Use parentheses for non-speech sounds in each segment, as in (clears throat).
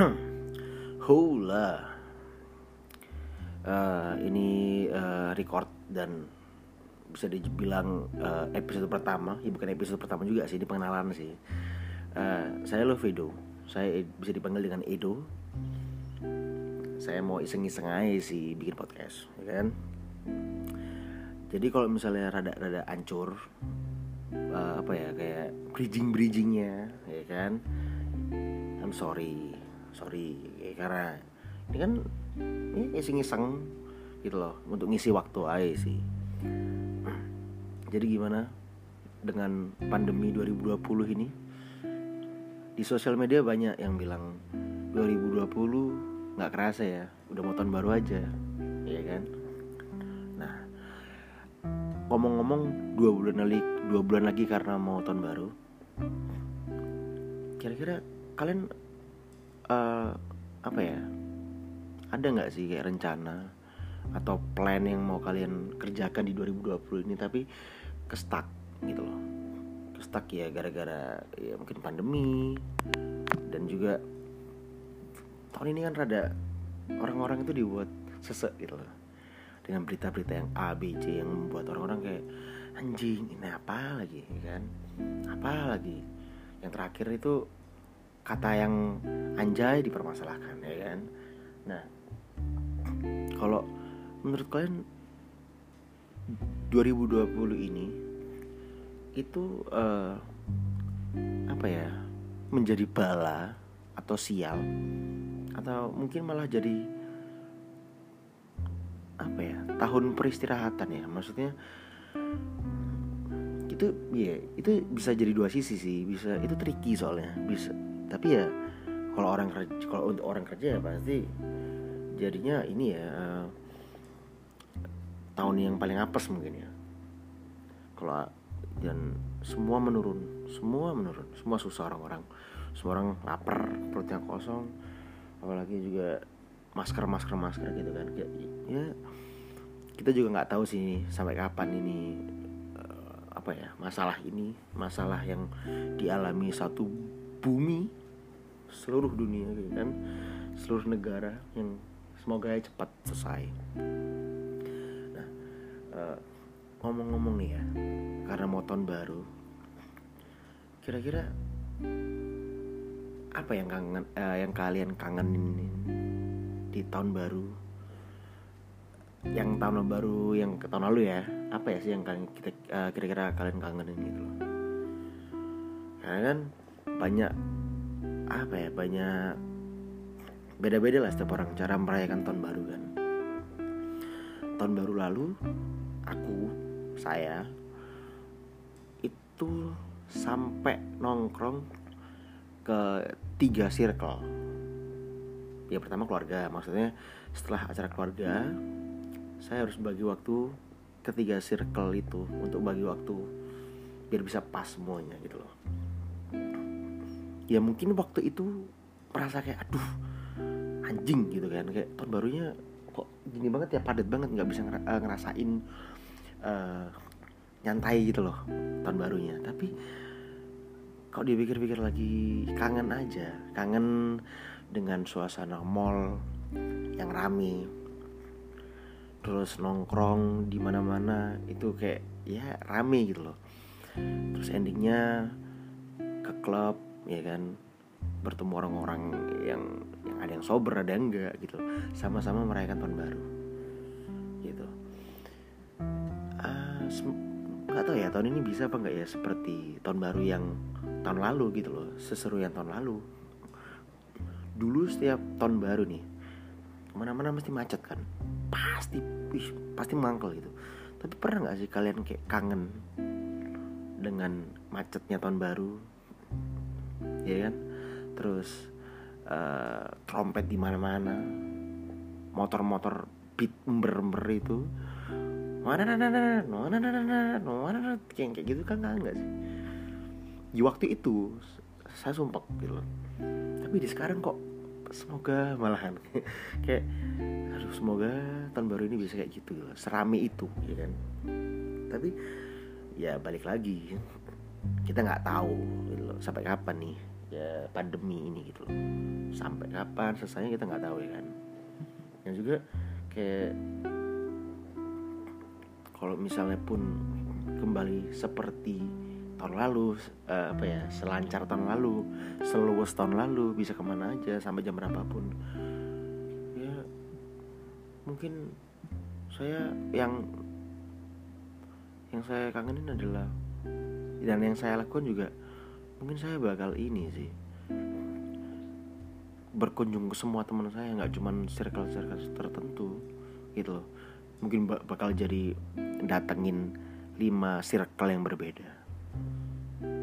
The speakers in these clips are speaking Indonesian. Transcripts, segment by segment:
(clears throat) Hula. Uh, Ini uh, record dan bisa dibilang uh, episode pertama. Ya bukan episode pertama juga sih, ini pengenalan sih. Uh, Saya Lovedo Saya bisa dipanggil dengan Edo. Saya mau iseng-iseng aja sih bikin podcast ya kan? Jadi kalau misalnya rada-rada ancur uh, Apa ya, kayak bridging-bridgingnya ya kan? I'm sorry sorry ya, karena ini kan ini iseng-iseng gitu loh untuk ngisi waktu aja sih. Jadi gimana dengan pandemi 2020 ini? Di sosial media banyak yang bilang 2020 nggak kerasa ya udah mau tahun baru aja ya kan? Nah ngomong-ngomong dua bulan lagi dua bulan lagi karena mau tahun baru kira-kira kalian uh, apa ya ada nggak sih kayak rencana atau plan yang mau kalian kerjakan di 2020 ini tapi kestak gitu loh? Kestak ya gara-gara ya mungkin pandemi dan juga tahun ini kan rada orang-orang itu dibuat sesek gitu loh. Dengan berita-berita yang A, B, C yang membuat orang-orang kayak anjing ini apa lagi? Kan? Apa lagi? Yang terakhir itu kata yang anjay dipermasalahkan ya kan? Nah kalau menurut kalian 2020 ini itu uh, apa ya menjadi bala atau sial? Atau mungkin malah jadi apa ya tahun peristirahatan ya? Maksudnya itu ya itu bisa jadi dua sisi sih. Bisa itu tricky soalnya. Bisa tapi ya kalau orang kerja kalau untuk orang kerja ya pasti jadinya ini ya uh, tahun yang paling apes mungkin ya. Kalau dan semua menurun semua menurun semua susah orang-orang. Semua orang lapar perutnya kosong apalagi juga masker masker masker gitu kan. Ya kita juga nggak tahu sih sampai kapan ini uh, apa ya masalah ini masalah yang dialami satu bumi seluruh dunia gitu kan. Seluruh negara yang semoga cepat selesai. Nah uh, ngomong-ngomong nih ya karena mau tahun baru kira-kira apa yang kangen uh, yang kalian kangenin di tahun baru? Yang tahun baru yang ke tahun lalu ya apa ya sih yang kalian kita uh, kira-kira kalian kangenin gitu loh? Karena kan banyak apa ya banyak beda-beda lah setiap orang cara merayakan tahun baru kan. Tahun baru lalu aku saya itu sampai nongkrong ke tiga circle. Ya pertama keluarga maksudnya setelah acara keluarga saya harus bagi waktu ketiga circle itu untuk bagi waktu biar bisa pas semuanya gitu loh ya mungkin waktu itu merasa kayak aduh anjing gitu kan. Kayak tahun barunya kok gini banget ya padat banget nggak bisa eh, ngerasain uh, nyantai gitu loh tahun barunya. Tapi kalau dipikir-pikir lagi kangen aja. Kangen dengan suasana mall yang rame. Terus nongkrong di mana-mana itu kayak ya rame gitu loh. Terus endingnya ke klub ya kan? Bertemu orang-orang yang yang ada yang sober ada yang enggak gitu. Sama-sama merayakan tahun baru. Gitu. Uh, nggak tahu ya tahun ini bisa apa nggak ya seperti tahun baru yang tahun lalu gitu loh seseru yang tahun lalu. Dulu setiap tahun baru nih ke mana-mana mesti macet kan? Pasti wih, pasti mangkel gitu. Tapi pernah nggak sih kalian kayak kangen dengan macetnya tahun baru ya kan? Terus uh, trompet di mana-mana motor-motor beat ember-ember itu. Mana mana mana mana mana mana kayak gitu kan nggak sih? Di waktu itu saya sumpah gitu tapi di sekarang kok semoga malahan. (laughs) Kayak aduh semoga tahun baru ini bisa kayak gitu. Serami itu ya kan? Tapi ya balik lagi kita nggak tahu gitu loh, sampai kapan nih ya pandemi ini gitu loh. Sampai kapan selesainya kita nggak tahu ya kan. Dan juga kayak kalau misalnya pun kembali seperti tahun lalu uh, apa ya selancar tahun lalu seluas tahun lalu bisa ke mana aja sampai jam berapapun. Ya mungkin saya yang yang saya kangenin adalah dan yang saya lakukan juga mungkin saya bakal ini sih. Berkunjung ke semua teman saya nggak cuman circle circle tertentu gitu loh. Mungkin bakal jadi datengin lima circle yang berbeda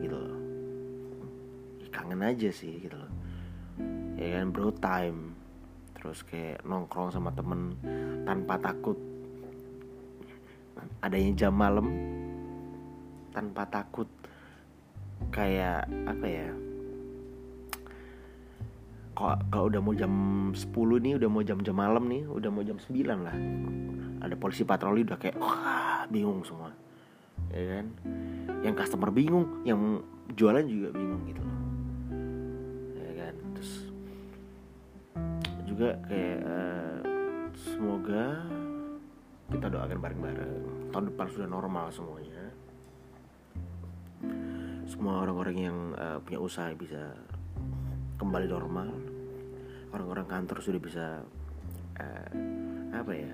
gitu loh. Kangen aja sih gitu loh. Ya kan bro time. Terus kayak nongkrong sama temen tanpa takut. Adanya jam malam tanpa takut kayak apa ya kok kalau udah mau jam 10 nih udah mau jam-jam malam nih udah mau jam 9 lah. Ada polisi patroli udah kayak wah bingung semua ya kan? Yang customer bingung yang jualan juga bingung gitu loh ya kan? Terus juga kayak uh, semoga kita doakan bareng-bareng. Tahun depan sudah normal semuanya semua orang-orang yang uh, punya usaha bisa kembali normal. Orang-orang kantor sudah bisa uh, apa ya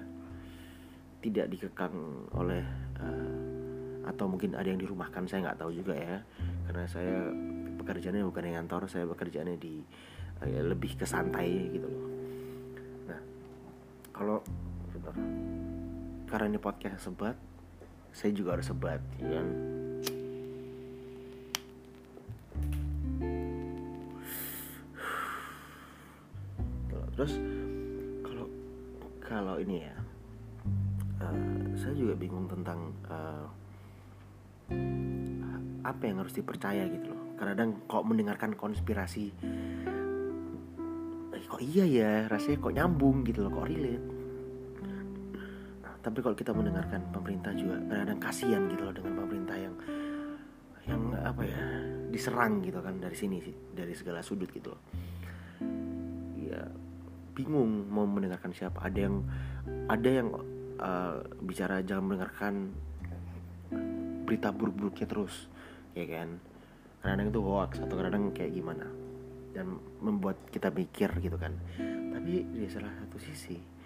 tidak dikekang oleh uh, atau mungkin ada yang dirumahkan saya nggak tahu juga ya. Karena saya pekerjaannya bukan di kantor saya bekerjaannya di uh, ya, lebih ke santai gitu loh. Nah kalau karena ini podcast sebat saya juga harus sebat ya kan terus kalau kalau ini ya uh, saya juga bingung tentang uh, apa yang harus dipercaya gitu loh. Kadang kok mendengarkan konspirasi eh, kok iya ya rasanya kok nyambung gitu loh kok relate. Nah, tapi kalau kita mendengarkan pemerintah juga kadang kasihan gitu loh dengan pemerintah yang yang apa ya diserang gitu kan dari sini sih dari segala sudut gitu loh. Ya bingung mau mendengarkan siapa. Ada yang ada yang uh, bicara jangan mendengarkan berita buruk-buruknya terus ya kan? Kadang itu hoax atau kadang kayak gimana? Dan membuat kita mikir gitu kan. Tapi di salah satu sisi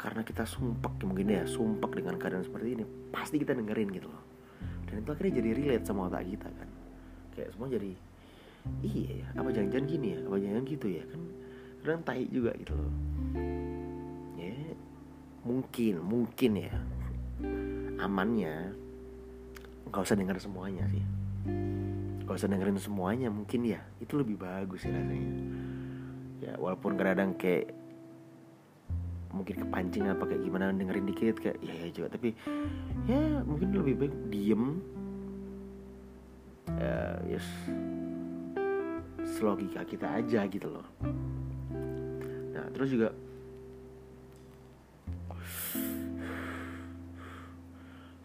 karena kita sumpek mungkin ya sumpek dengan keadaan seperti ini pasti kita dengerin gitu loh. Dan itu akhirnya jadi relate sama otak kita kan. Kayak semua jadi iya ya apa jangan-jangan gini ya apa jangan gitu ya kan kadang tai juga gitu loh. Ya mungkin mungkin ya. Amannya nggak usah denger semuanya sih. Nggak usah dengerin semuanya mungkin ya. Itu lebih bagus sih rasanya. Ya walaupun kadang kayak mungkin kepancing apa kayak gimana dengerin dikit kayak ya ya juga tapi ya mungkin lebih baik diem. Uh, yes. Selogika kita aja gitu loh nah terus juga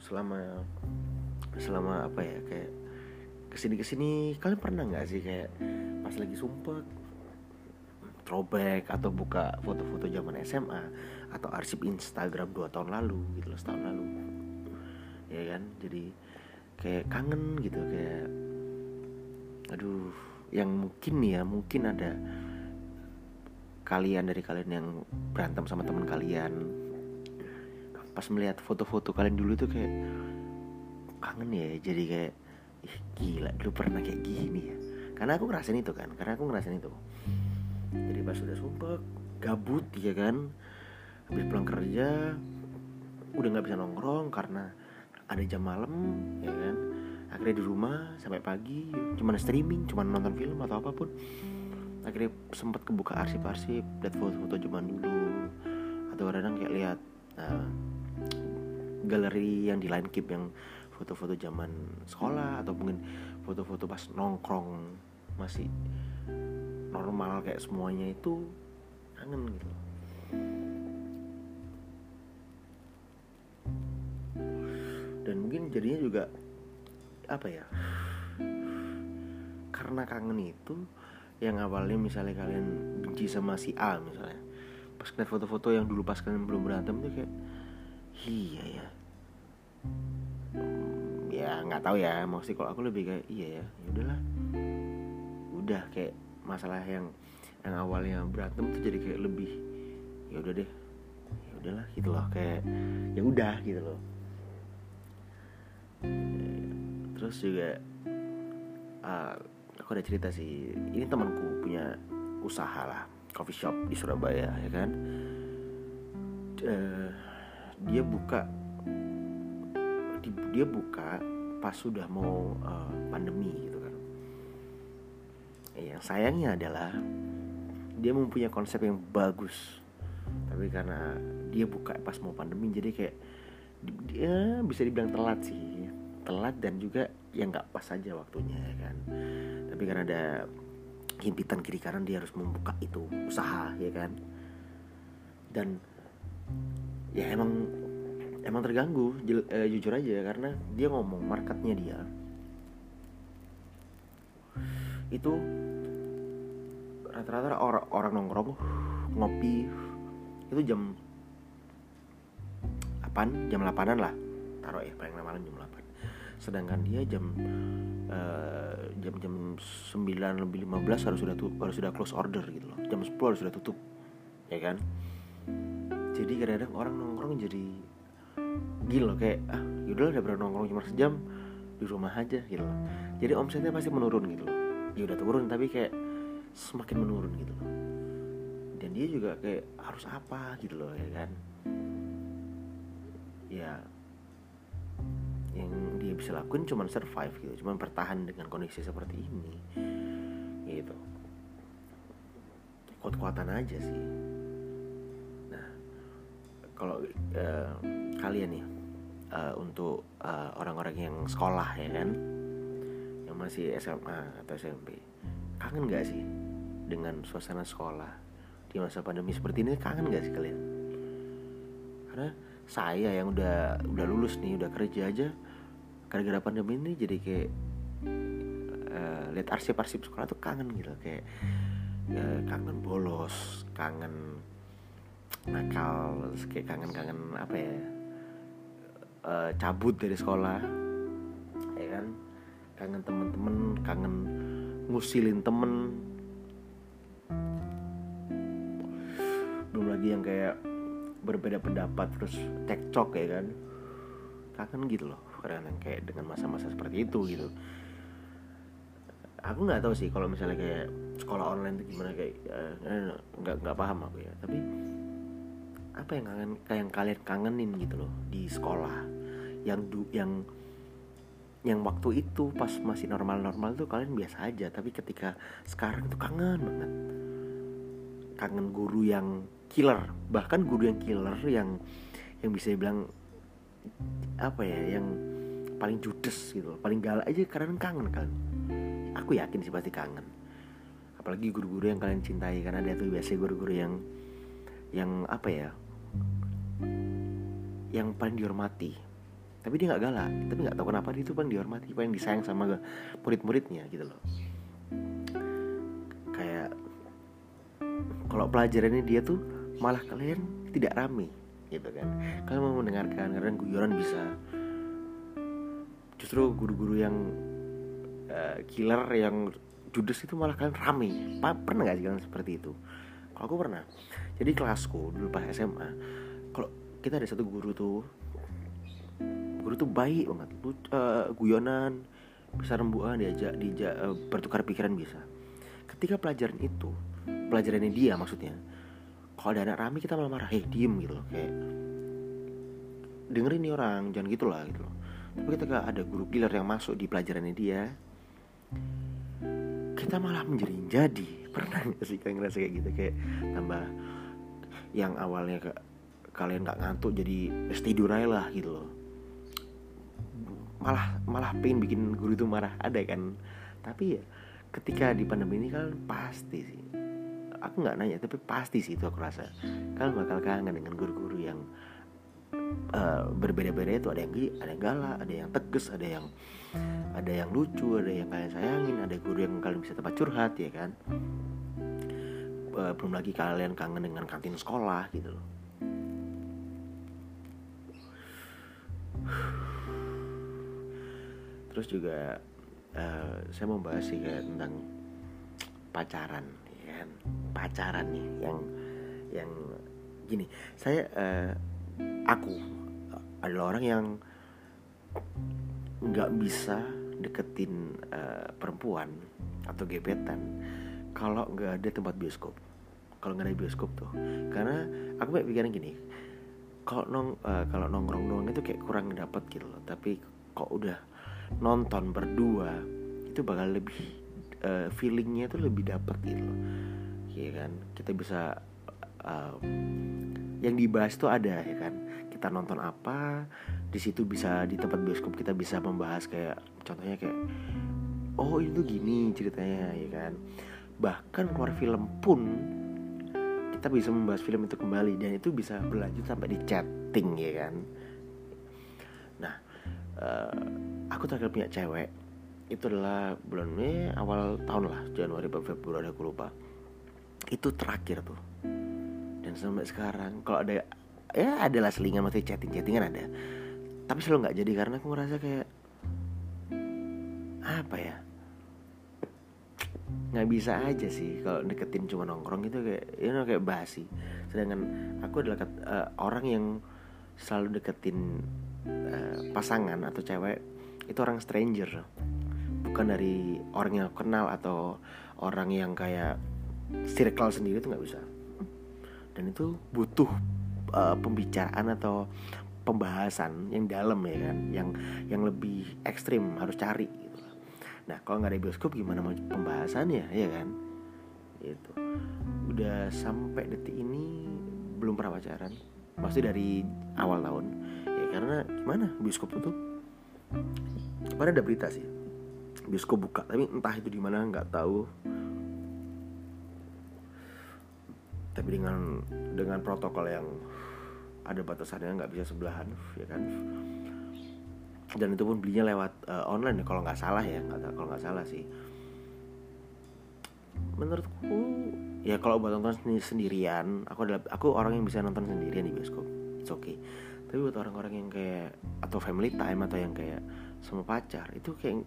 selama selama apa ya kayak ke sini ke sini kalian pernah nggak sih kayak pas lagi sumpah throwback atau buka foto-foto zaman SMA atau arsip Instagram dua tahun lalu gitu loh setahun lalu. Ya kan? Jadi kayak kangen gitu kayak aduh yang mungkin ya mungkin ada kalian dari kalian yang berantem sama teman kalian. Pas melihat foto-foto kalian dulu tuh kayak kangen ya jadi kayak ih gila dulu pernah kayak gini ya? Karena aku ngerasain itu kan karena aku ngerasain itu. Jadi pas sudah sumpah gabut ya kan? Habis pulang kerja udah nggak bisa nongkrong karena ada jam malam ya kan? Akhirnya di rumah sampai pagi cuman streaming cuman nonton film atau apa pun akhirnya sempat kebuka arsip-arsip lihat foto-foto zaman dulu atau kadang kayak lihat uh, galeri yang di line keep yang foto-foto zaman sekolah atau mungkin foto-foto pas nongkrong masih normal kayak semuanya itu kangen gitu. Dan mungkin jadinya juga apa ya karena kangen itu yang awalnya misalnya kalian benci sama si A misalnya. Pas ngeliat foto-foto yang dulu pas kalian belum berantem tuh kayak iya ya. Ya nggak tahu ya maksudnya kalau aku lebih kayak iya ya ya udahlah. Udah kayak masalah yang yang awalnya berantem tuh jadi kayak lebih ya udah deh ya udahlah gitu loh kayak ya udah gitu loh. Terus juga uh, aku ada cerita sih. Ini temanku punya usaha lah coffee shop di Surabaya ya kan? Uh, dia buka di, dia buka pas sudah mau uh, pandemi gitu kan. Yang sayangnya adalah dia mempunyai konsep yang bagus. Tapi karena dia buka pas mau pandemi jadi kayak dia bisa dibilang telat sih. Telat dan juga yang nggak pas saja waktunya ya kan tapi karena ada himpitan kiri kanan dia harus membuka itu usaha ya kan? Dan ya emang emang terganggu jel, eh, jujur aja karena dia ngomong marketnya dia. Itu rata-rata orang orang nongkrong ngopi itu jam 8 jam 8an lah. Taruh ya paling lama jam 8 sedangkan dia jam uh, jam jam 9 lebih 15 harus sudah harus sudah close order gitu loh. Jam 10 harus sudah tutup ya kan? Jadi kadang-kadang orang nongkrong jadi gila kayak ah yaudah udah pernah nongkrong cuma sejam di rumah aja gitu loh. Jadi omsetnya pasti menurun gitu loh. Ya udah turun tapi kayak semakin menurun gitu loh. Dan dia juga kayak harus apa? gitu loh ya kan? Ya dia bisa lakuin cuma survive gitu cuma bertahan dengan kondisi seperti ini gitu. Kuat-kuatan aja sih. Nah kalau uh, kalian nih uh, untuk uh, orang-orang yang sekolah ya kan? Yang masih SMA atau SMP kangen gak sih dengan suasana sekolah di masa pandemi seperti ini? Kangen gak sih kalian? Karena saya yang udah udah lulus nih udah kerja aja gara-gara pandemi ini jadi kayak uh, lihat arsip-arsip sekolah tuh kangen gitu. Kayak uh, kangen bolos kangen nakal kayak kangen-kangen apa ya uh, cabut dari sekolah ya kan? Kangen temen-temen kangen ngusilin temen. Belum lagi yang kayak berbeda pendapat terus cekcok ya kan? Kangen gitu loh karena kayak dengan masa-masa seperti itu gitu. Aku nggak tahu sih kalau misalnya kayak sekolah online itu gimana kayak uh, nggak nggak paham aku ya. Tapi apa yang kangen kayak yang kalian kangenin gitu loh di sekolah? Yang du yang yang waktu itu pas masih normal-normal tuh kalian biasa aja. Tapi ketika sekarang tuh kangen banget. Kangen guru yang killer. Bahkan guru yang killer yang yang bisa dibilang apa ya yang paling judes gitu paling galak aja karena kangen kan. Aku yakin sih pasti kangen. Apalagi guru-guru yang kalian cintai karena ada tuh biasa guru-guru yang yang apa ya yang paling dihormati. Tapi dia nggak galak tapi nggak tahu kenapa dia itu paling dihormati paling disayang sama murid-muridnya gitu loh. Kayak kalau pelajarannya dia tuh malah kalian tidak rame gitu kan. Kalian mau mendengarkan karena guyonan bisa. Justru guru-guru yang uh, killer yang judes itu malah kalian rame. Pernah gak sih kalian seperti itu? Kalau aku pernah. Jadi kelasku dulu pas SMA kalau kita ada satu guru tuh guru tuh baik banget. Lu uh, guyonan bisa rembukan diajak diajak uh, bertukar pikiran bisa. Ketika pelajaran itu pelajarannya dia maksudnya kalau ada anak rame kita malah marah hei diem gitu loh kayak dengerin nih orang jangan gitulah gitu loh. Tapi ketika ada guru killer yang masuk di pelajarannya dia kita malah menjadi jadi. (laughs) Pernah gak sih kalian ngerasa kayak gitu? Kayak tambah yang awalnya ke kalian nggak ngantuk jadi tidur aja lah gitu loh. Malah malah pengen bikin guru itu marah ada kan? Tapi ya ketika di pandemi ini kan pasti sih aku nggak nanya tapi pasti sih itu aku rasa. Kalian bakal kangen dengan guru-guru yang uh, berbeda-beda itu. Ada yang ada yang galak ada yang tegas ada yang ada yang lucu ada yang kalian sayangin ada guru yang kalian bisa tempat curhat ya kan? Uh, belum lagi kalian kangen dengan kantin sekolah gitu loh. Terus juga uh, saya mau bahas sih kayak tentang pacaran kan pacaran nih yang yang gini. Saya uh, aku adalah orang yang nggak bisa deketin uh, perempuan atau gebetan kalau nggak ada tempat bioskop. Kalau nggak ada bioskop tuh. Karena aku kayak pikiran gini kalau nong uh, kalau nongkrong doang itu kayak kurang dapat gitu loh. Tapi kok udah nonton berdua itu bakal lebih uh, feelingnya itu lebih dapet gitu. Loh ya kan? Kita bisa uh, yang dibahas tuh ada ya kan? Kita nonton apa di situ bisa di tempat bioskop kita bisa membahas kayak contohnya kayak oh itu gini ceritanya ya kan? Bahkan keluar film pun kita bisa membahas film itu kembali dan itu bisa berlanjut sampai di chatting ya kan? Nah uh, aku terakhir punya cewek itu adalah bulan Mei awal tahun lah Januari Februari aku lupa. Itu terakhir tuh. Dan sampai sekarang kalau ada ya adalah selingan masih chatting chattingan ada. Tapi selalu nggak jadi karena aku ngerasa kayak apa ya? Nggak bisa aja sih kalau deketin cuma nongkrong itu kayak you know, kayak basi. Sedangkan aku adalah uh, orang yang selalu deketin uh, pasangan atau cewek itu orang stranger bukan dari orang yang kenal atau orang yang kayak circle sendiri itu nggak bisa. Dan itu butuh uh, pembicaraan atau pembahasan yang dalam ya kan yang yang lebih ekstrim harus cari gitu. nah kalau nggak ada bioskop gimana mau pembahasannya ya kan? Itu udah sampai detik ini belum pernah pacaran. Pasti dari awal tahun. Ya karena gimana? Bioskop itu kemarin ada berita sih bioskop buka tapi entah itu di mana nggak tahu. Tapi dengan dengan protokol yang ada batasannya nggak bisa sebelahan ya kan? Dan itu pun belinya lewat uh, online kalau nggak salah ya nggak kalau nggak salah sih. Menurutku ya kalau buat nonton sendirian aku adalah aku orang yang bisa nonton sendirian di bioskop it's okay. Tapi buat orang-orang yang kayak atau family time atau yang kayak sama pacar itu kayak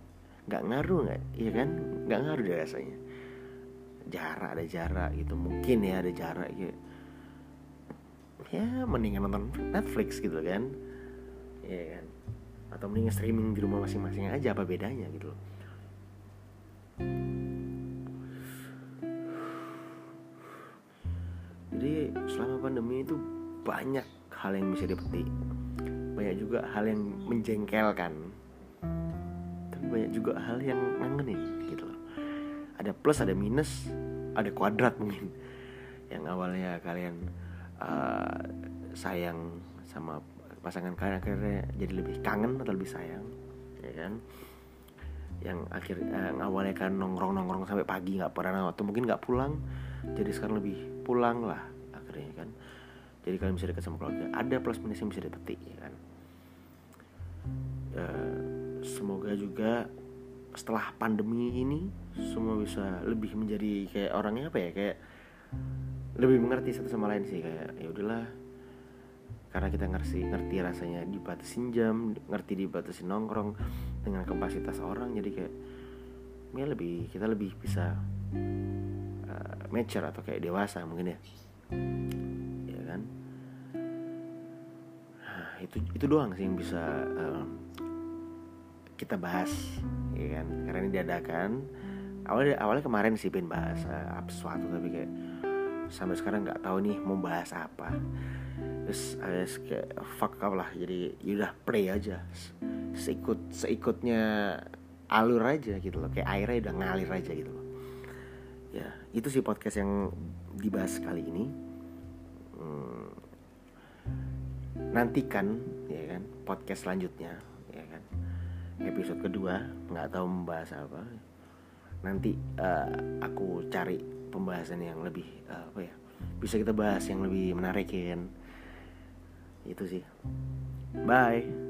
nggak ngaruh nggak? Iya kan? Nggak ngaruh deh rasanya. Jarak ada jarak gitu. Mungkin ya ada jarak gitu ya mendingan nonton Netflix gitu kan. Ya kan? Atau mendingan streaming di rumah masing-masing aja apa bedanya gitu loh. Jadi selama pandemi itu banyak hal yang bisa dipetik banyak juga hal yang menjengkelkan banyak juga hal yang ngangenin gitu loh. Ada plus ada minus ada kuadrat mungkin. Yang awalnya kalian uh, sayang sama pasangan kalian akhirnya jadi lebih kangen atau lebih sayang ya kan? Yang akhir eh, yang awalnya kan nongkrong nongkrong sampai pagi nggak pernah atau mungkin nggak pulang jadi sekarang lebih pulang lah akhirnya kan. Jadi kalian bisa dekat sama keluarga. Ada plus minus yang bisa dipetik ya kan? Uh, semoga juga setelah pandemi ini semua bisa lebih menjadi kayak orangnya apa ya kayak lebih mengerti satu sama lain sih kayak ya udahlah. Karena kita ngerti ngerti rasanya dibatasin jam ngerti dibatasin nongkrong dengan kapasitas orang jadi kayak ya lebih kita lebih bisa uh, mature atau kayak dewasa mungkin ya. Ya kan? Nah, itu itu doang sih yang bisa uh, kita bahas ya kan? Karena ini diadakan awalnya awalnya kemarin sih pengen bahas uh, sesuatu tapi kayak sampai sekarang nggak tahu nih mau bahas apa. Terus alias kayak fuck up lah jadi yaudah play aja. Seikut seikutnya alur aja gitu loh. Kayak airnya udah ngalir aja gitu loh. Ya itu sih podcast yang dibahas kali ini. Hmm, nantikan ya kan podcast selanjutnya episode kedua nggak tahu membahas apa. Nanti uh, aku cari pembahasan yang lebih uh, apa ya bisa kita bahas yang lebih menarik kan itu sih. Bye